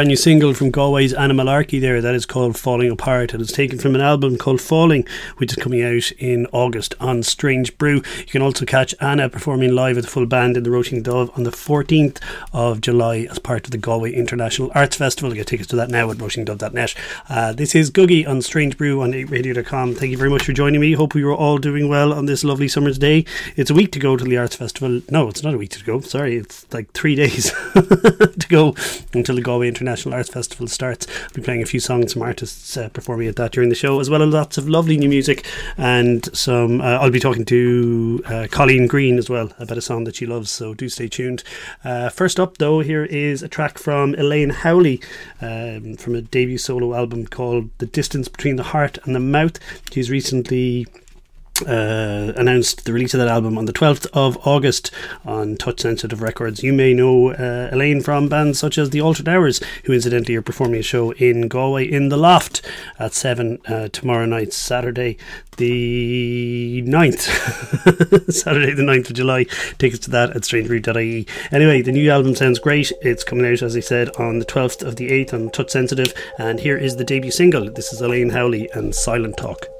Brand new single from Galway's Anna Malarkey there that is called Falling Apart and it's taken from an album called Falling which is coming out in August on Strange Brew. You can also catch Anna performing live with the full band in the Roisin Dubh on the 14th of July as part of the Galway International Arts Festival. You get tickets to that now at roisindubh.net. Uh, this is Googie on Strange Brew on 8radio.com. Thank you very much for joining me. Hope you are all doing well on this lovely summer's day. It's a week to go to the Arts Festival. No, it's not a week to go. Sorry, it's like three days to go until the Galway International International Arts Festival starts. I'll be playing a few songs from artists uh, performing at that during the show, as well as lots of lovely new music and some. Uh, I'll be talking to uh, Colleen Green as well about a song that she loves, so do stay tuned. Uh, first up, though, here is a track from Elaine Howley um, from a debut solo album called The Distance Between the Heart and the Mouth. She's recently uh, announced the release of that album on the 12th of August on Touch Sensitive Records. You may know uh, Elaine from bands such as The Altered Hours, who incidentally are performing a show in Galway in the Loft at 7 uh, tomorrow night, Saturday the 9th. Saturday the 9th of July. Tickets to that at strangebrew.ie. Anyway, the new album sounds great. It's coming out, as I said, on the 12th of the 8th on Touch Sensitive. And here is the debut single. This is Elaine Howley and Silent Talk.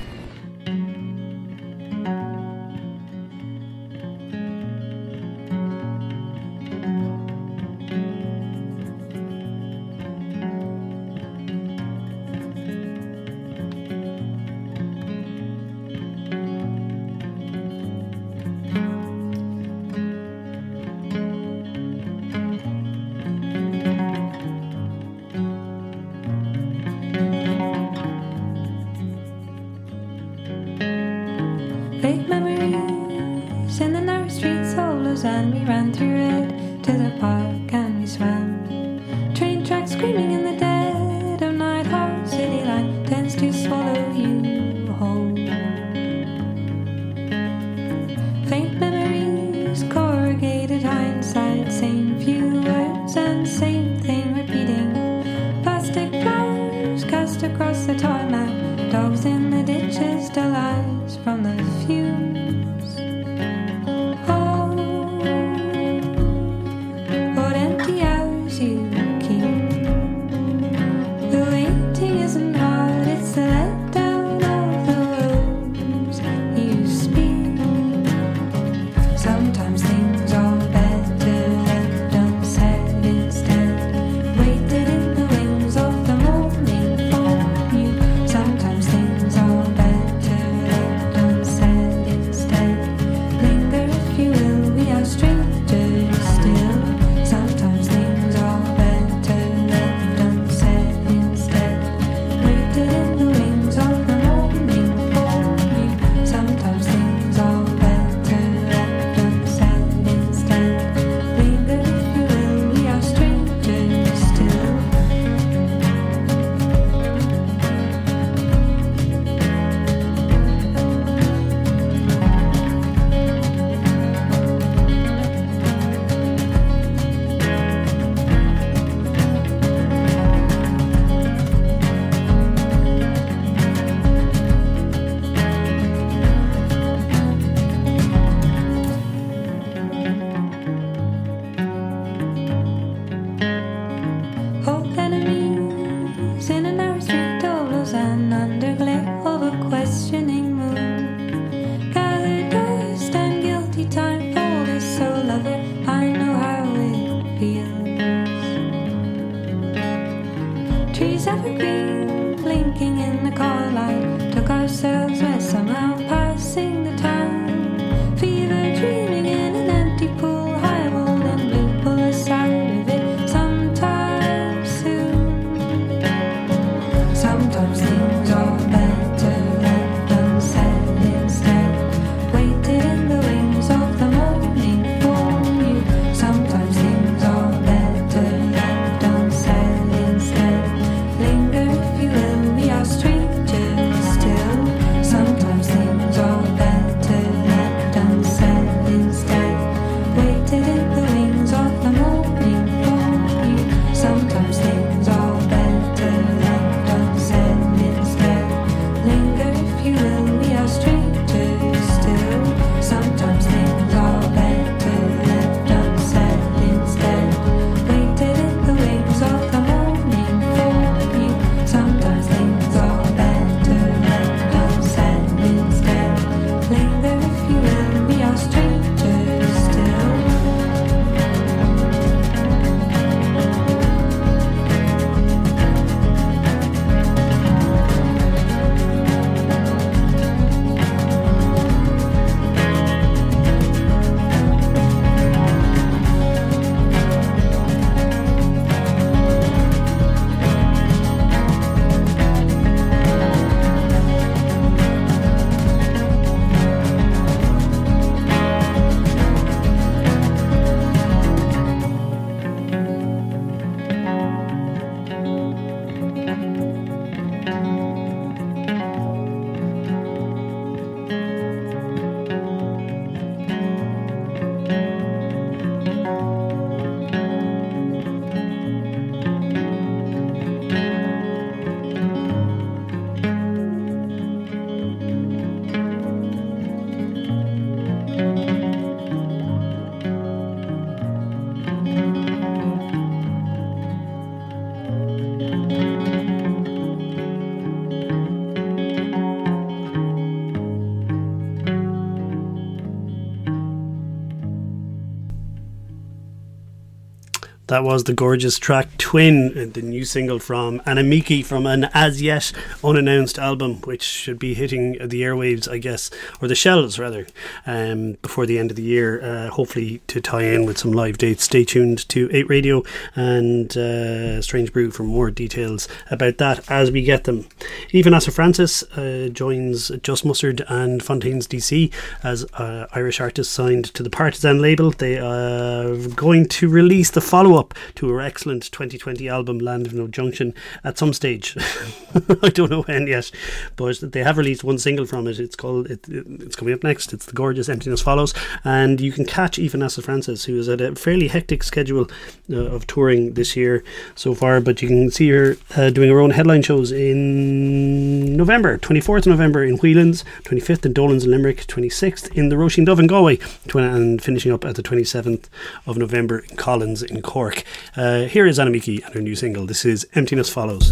That was the gorgeous track Twin, uh, the new single from Anna Mieke from an as yet unannounced album, which should be hitting the airwaves, I guess, or the shelves rather, um, before the end of the year. Uh, hopefully, to tie in with some live dates. Stay tuned to 8 Radio and uh, Strange Brew for more details about that as we get them. Aoife Nessa Frances uh, joins Just Mustard and Fontaines DC as uh, Irish artists signed to the Partisan label. They are going to release the follow up to her excellent 2020 album Land of No Junction at some stage. I don't know when yet, but they have released one single from it. It's called it, it's coming up next. It's the gorgeous Emptiness Follows, and you can catch Nessa Frances, who is at a fairly hectic schedule uh, of touring this year so far. But you can see her uh, doing her own headline shows in November, 24th of November in Whelan's, 25th in Dolan's in Limerick, 26th in the Roisin Dubh in Galway, and finishing up at the 27th of November in Collins in Cork. Uh, here is Anna Mieke and her new single. This is Emptiness Follows.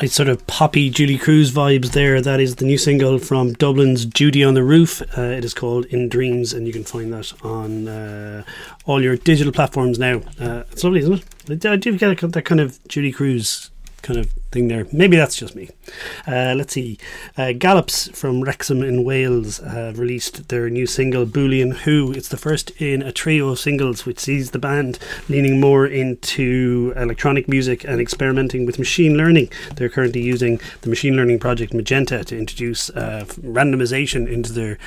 Nice sort of poppy Julee Cruise vibes there. That is the new single from Dublin's Judy on the Roof. Uh, it is called In Dreams, and you can find that on uh, all your digital platforms now. Uh, it's lovely, isn't it? I do get that kind of Julee Cruise kind of thing there. Maybe that's just me. Uh, let's see. Uh, Gallops from Wrexham in Wales have released their new single Boolean Who. It's the first in a trio of singles which sees the band leaning more into electronic music and experimenting with machine learning. They're currently using the machine learning project Magenta to introduce uh, randomization into their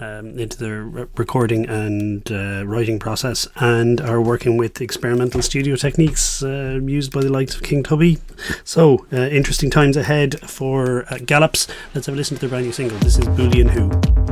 um, into their recording and uh, writing process and are working with experimental studio techniques uh, used by the likes of King Tubby. So, uh, interesting times ahead for uh, Gallops. Let's have a listen to their brand new single. This is Boolean Who.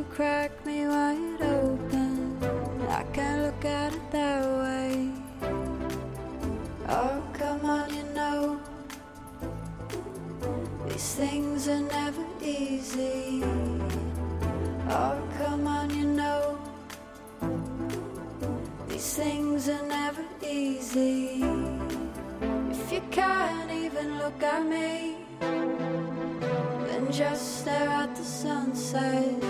you cracked me wide open, I can't look at it that way. Oh, come on, you know. These things are never easy. Oh, come on, you know. These things are never easy. If you can't even look at me, then just stare at the sunset.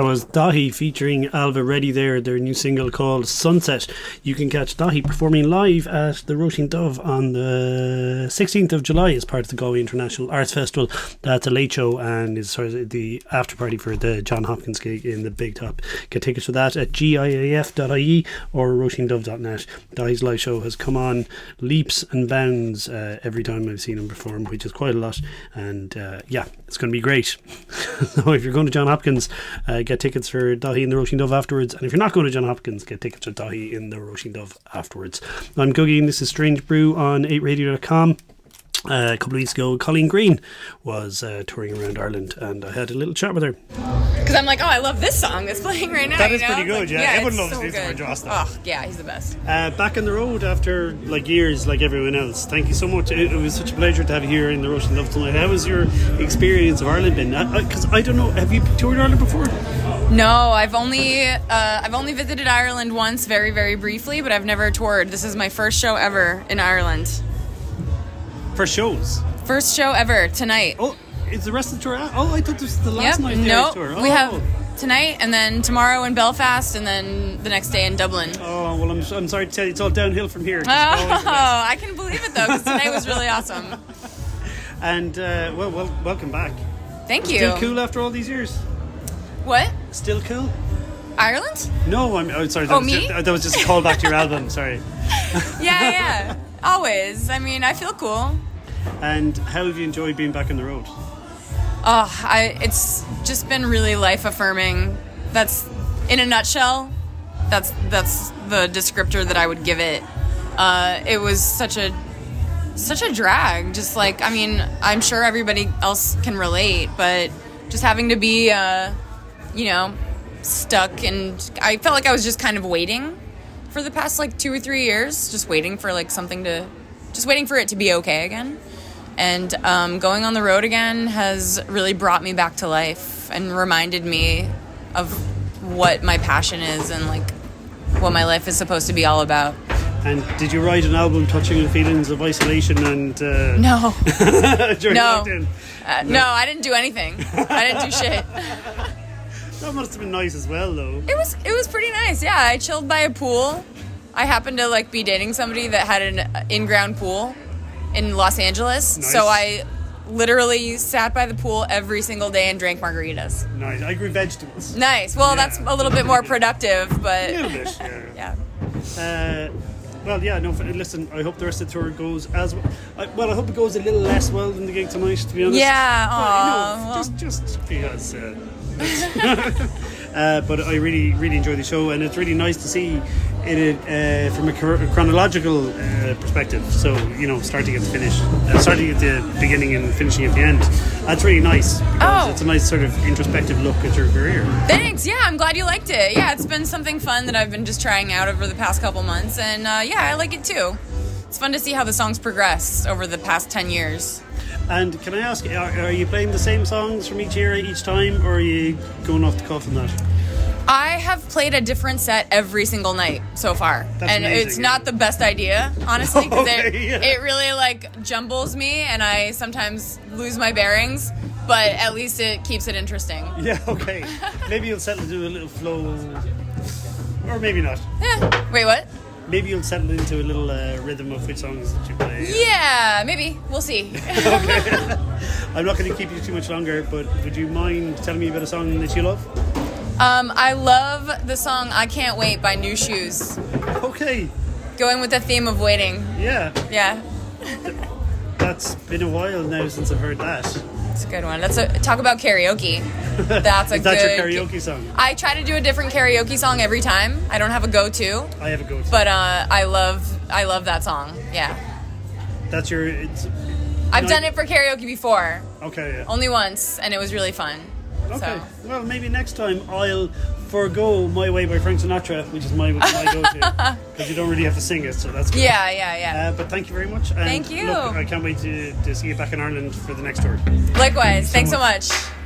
That was Daithí featuring Ailbhe Reddy there, their new single called Sunset. You can catch Daithí performing live at the Roisin Dubh on the 16th of July as part of the Galway International Arts Festival. That's a late show and is sort of the after party for the Jon Hopkins gig in the Big Top. Get tickets for that at giaf.ie or roisindubh.net. Daithí's live show has come on leaps and bounds uh, every time I've seen him perform, which is quite a lot. And uh, yeah, it's going to be great. so if you're going to Jon Hopkins, uh, get tickets for Daithí in the Roisin Dubh afterwards. And if you're not going to Jon Hopkins, get tickets for Daithí in the Roisin Dubh afterwards. I'm Googie and this is Strange Brew on 8radio.com. Uh, a couple of weeks ago, Colleen Green was uh, touring around Ireland, and I had a little chat with her. Because I'm like, oh, I love this song that's playing right now. That is you know? pretty good, Like, yeah. Everyone it's loves so Christopher good. Jost, though. Oh, yeah, he's the best. Uh, back on the road after like years, like everyone else. Thank you so much. It, it was such a pleasure to have you here in the Roisin Dubh tonight. How was your experience of Ireland been? Because I, don't know, have you toured Ireland before? No, I've only uh, I've only visited Ireland once, very very briefly, but I've never toured. This is my first show ever in Ireland. First shows. First show ever tonight. Oh, is the rest of the tour out? Oh, I thought this was the last yep. night of the no, Irish tour. Oh. we have tonight and then tomorrow in Belfast and then the next day in Dublin. Oh, well, I'm, I'm sorry to tell you, it's all downhill from here. Oh, always the best. I can believe it though, because tonight was really awesome. And, uh, well, well, welcome back. Thank you. Still cool after all these years? What? Still cool? Ireland? No, I'm oh, sorry. That, Oh, was me? Just, that was just a call back to your album. Sorry. Yeah, yeah. Always. I mean, I feel cool. And how have you enjoyed being back on the road? Oh, I it's just been really life affirming. That's in a nutshell. That's that's the descriptor that I would give it. Uh, it was such a such a drag. Just like I mean, I'm sure everybody else can relate, but just having to be, uh, you know, stuck and I felt like I was just kind of waiting for the past like two or three years, just waiting for like something to, just waiting for it to be okay again. And um, going on the road again has really brought me back to life and reminded me of what my passion is and like what my life is supposed to be all about. And did you write an album touching on feelings of isolation and uh, No, No. uh, no, I didn't do anything. I didn't do shit. That must have been nice as well, though. It was it was pretty nice. Yeah, I chilled by a pool. I happened to like be dating somebody that had an in-ground pool in Los Angeles. Nice. So I literally sat by the pool every single day and drank margaritas. Nice. I grew vegetables. Nice. Well, Yeah. that's a little bit more productive, A but little bit, yeah. yeah. Uh, well, yeah, no, listen, I hope the rest of the tour goes as well. I, well, I hope it goes a little less well than the gig tonight, to be honest. Yeah, Well, you know, just, just because. Uh, uh, but I really, really enjoy the show, and it's really nice to see it uh, from a chronological uh, perspective. So, you know, starting at the finish, uh, starting at the beginning and finishing at the end. That's really nice because Oh. it's a nice sort of introspective look at your career. Thanks. Yeah, I'm glad you liked it. Yeah, it's been something fun that I've been just trying out over the past couple months, and uh, yeah, I like it too. It's fun to see how the songs progress over the past ten years. And can I ask, are, are you playing the same songs from each era each time, or are you going off the cuff on that? I have played a different set every single night so far, That's and amazing, it's yeah. not the best idea, honestly, because it, Okay, yeah. it really like jumbles me, and I sometimes lose my bearings. But at least it keeps it interesting. Yeah, okay. maybe you'll settle into a little flow, or maybe not. Eh, Wait, what? Maybe you'll settle into a little uh, rhythm of which songs that you play. Yeah, maybe we'll see. I'm not going to keep you too much longer, but would you mind telling me about a song that you love? um, I love the song "I Can't Wait" by Nu Shooz. Okay, Going with the theme of waiting. yeah, Yeah, that's been a while now since I've heard that. It's a good one. That's a talk about karaoke. That's a Is that good. your karaoke song? I try to do a different karaoke song every time. I don't have a go-to. I have a go. To. But uh, I love I love that song. Yeah, That's your. It's, I've done it for karaoke before, okay. Yeah. only once, and it was really fun. Okay. So Well, maybe next time I'll forego "My Way" by Frank Sinatra, which is my, my go-to, because you don't really have to sing it, so that's good. yeah, yeah, yeah. Uh, but thank you very much. And Thank you. Look, I can't wait to, to see you back in Ireland for the next tour. Likewise. Thanks so much. much.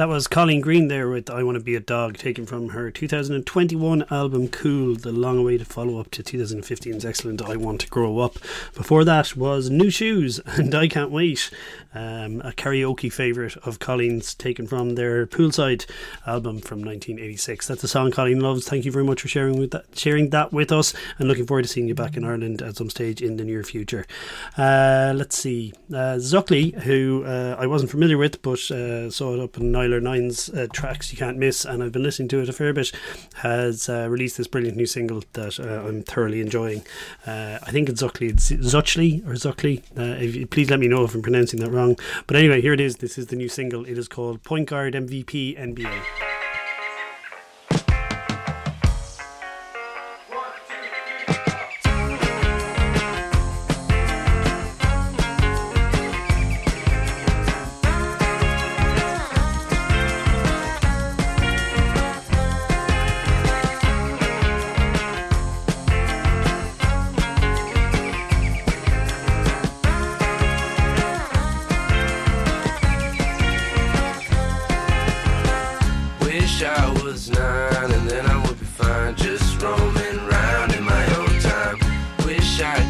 That was Colleen Green there with I Want to Be a Dog, taken from her 2021 album Cool, the long awaited follow up to 2015's excellent I Want to Grow Up. Before that was Nu Shooz and I Can't Wait, um, a karaoke favourite of Colleen's, taken from their Poolside album from 1986. That's a song Colleen loves. Thank you very much for sharing with that, sharing that with us, and looking forward to seeing you back in Ireland at some stage in the near future. Uh, let's see, uh, Zuckley, who uh, I wasn't familiar with, but uh, saw it up in Nialler9's uh, tracks you can't miss, and I've been listening to it a fair bit. Has uh, released this brilliant new single that I'm thoroughly enjoying. I think it's Zuckley, it's Zuckley or Zuckley. Uh, please let me know if I'm pronouncing that wrong. But anyway, here it is. This is the new single. It is called Point Guard MVP NBA. radio.com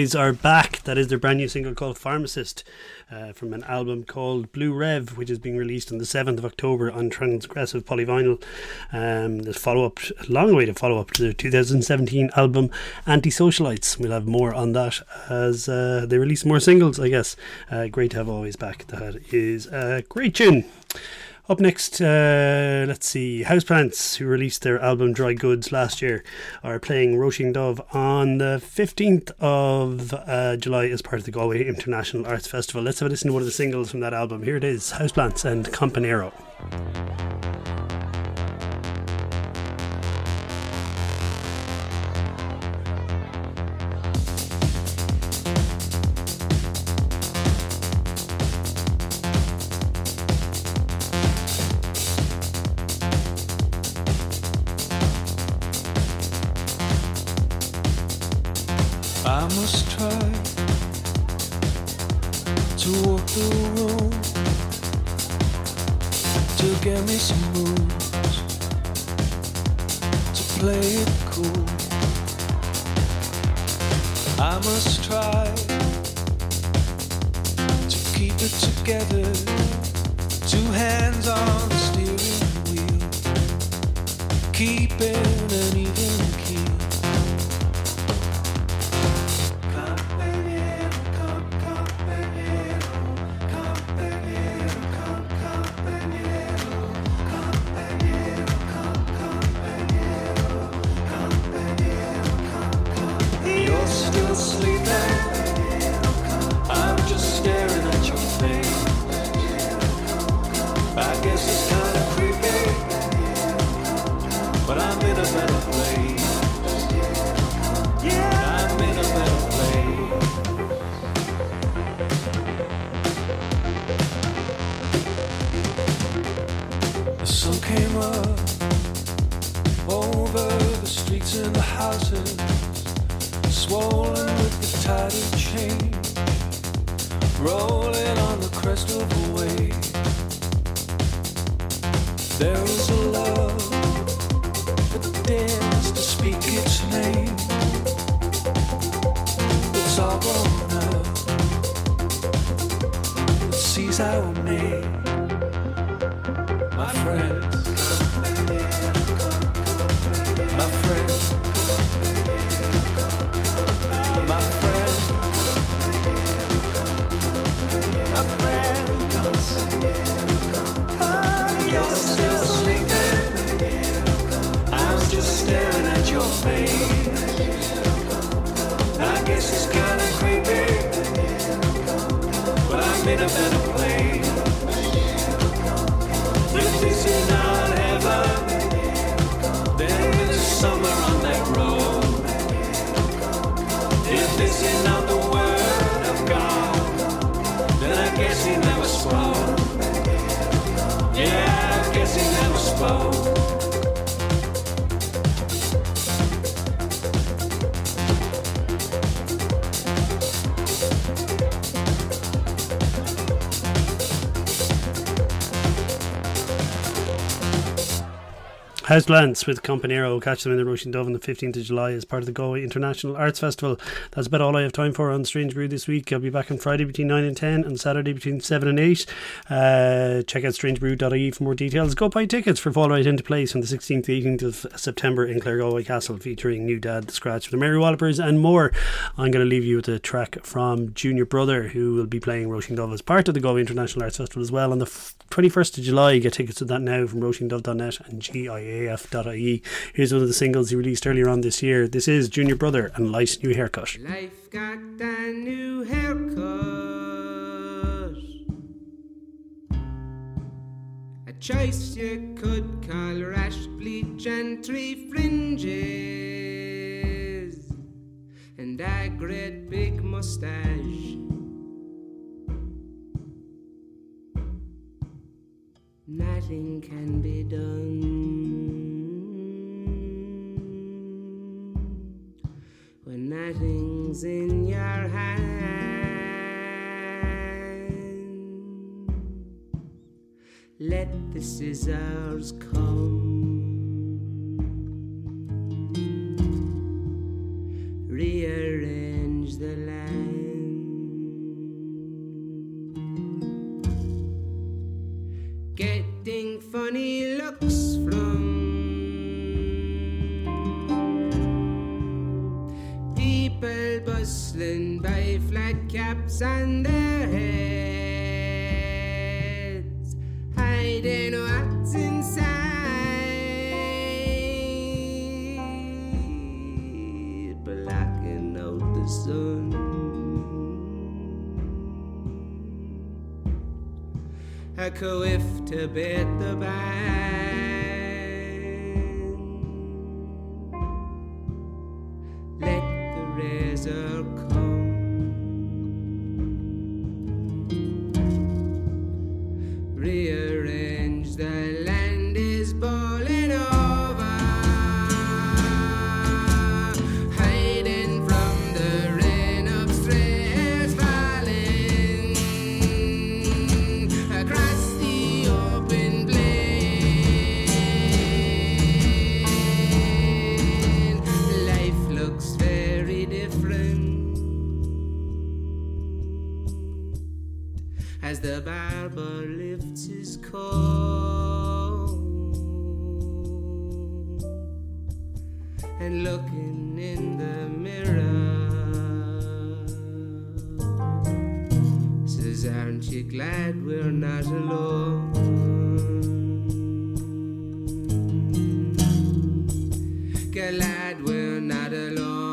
Alvvays are back. That is their brand new single called Pharmacist uh, from an album called Blue Rev, which is being released on the 7th of October on Transgressive Polyvinyl. Um, follow up, long way to follow up to their 2017 album Antisocialites. We'll have more on that as uh, they release more singles, I guess. Uh, great to have Alvvays back. That is a great tune. Up next, uh, let's see, Houseplants, who released their album Dry Goods last year, are playing Roisin Dubh on the 15th of uh, July as part of the Galway International Arts Festival. Let's have a listen to one of the singles from that album. Here it is Houseplants and the room to get me some moves to play it cool. I must try to keep it together. Two hands on the steering wheel, keeping an even keel. guess it's kinda creepy. But I'm in a better Companero. Houseplants with Companero. Catch them in the Roisin Dubh on the 15th of July as part of the Galway International Arts Festival. That's about all I have time for on Strange Brew this week. I'll be back on Friday between 9 and 10 and Saturday between 7 and 8. Uh, check out strangebrew.ie for more details. Go buy tickets for Fall Right Into Place on the 16th to 18th of September in Claregalway Castle featuring New Dad, The Scratch, the Mary Wallopers and more. I'm going to leave you with a track from Junior Brother who will be playing Roisin Dubh as part of the Galway International Arts Festival as well on the 21st of July. Get tickets to that now from roisindubh.net and GIAF.ie. Here's one of the singles he released earlier on this year. This is Junior Brother and Life's New Haircut. Life got a new haircut. A choice you could call rash, bleach, and three fringes. And a great big mustache. nothing can be done. Nothing's in your hand, let the scissors come. Glad we're not alone.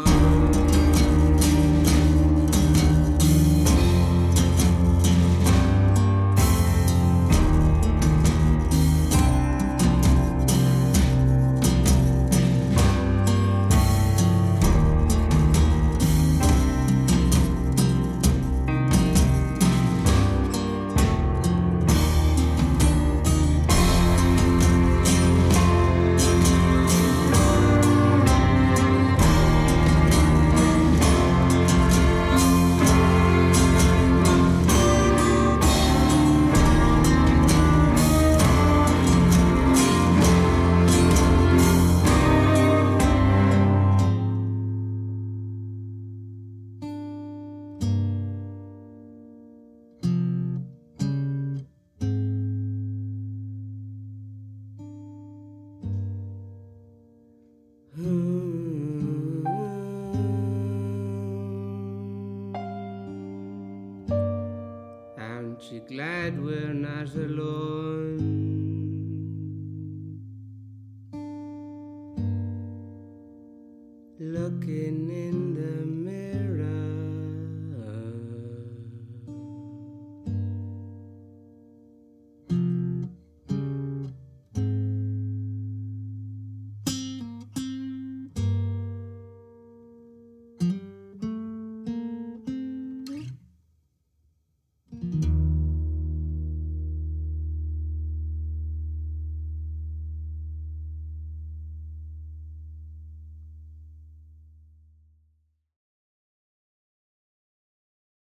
Mirror.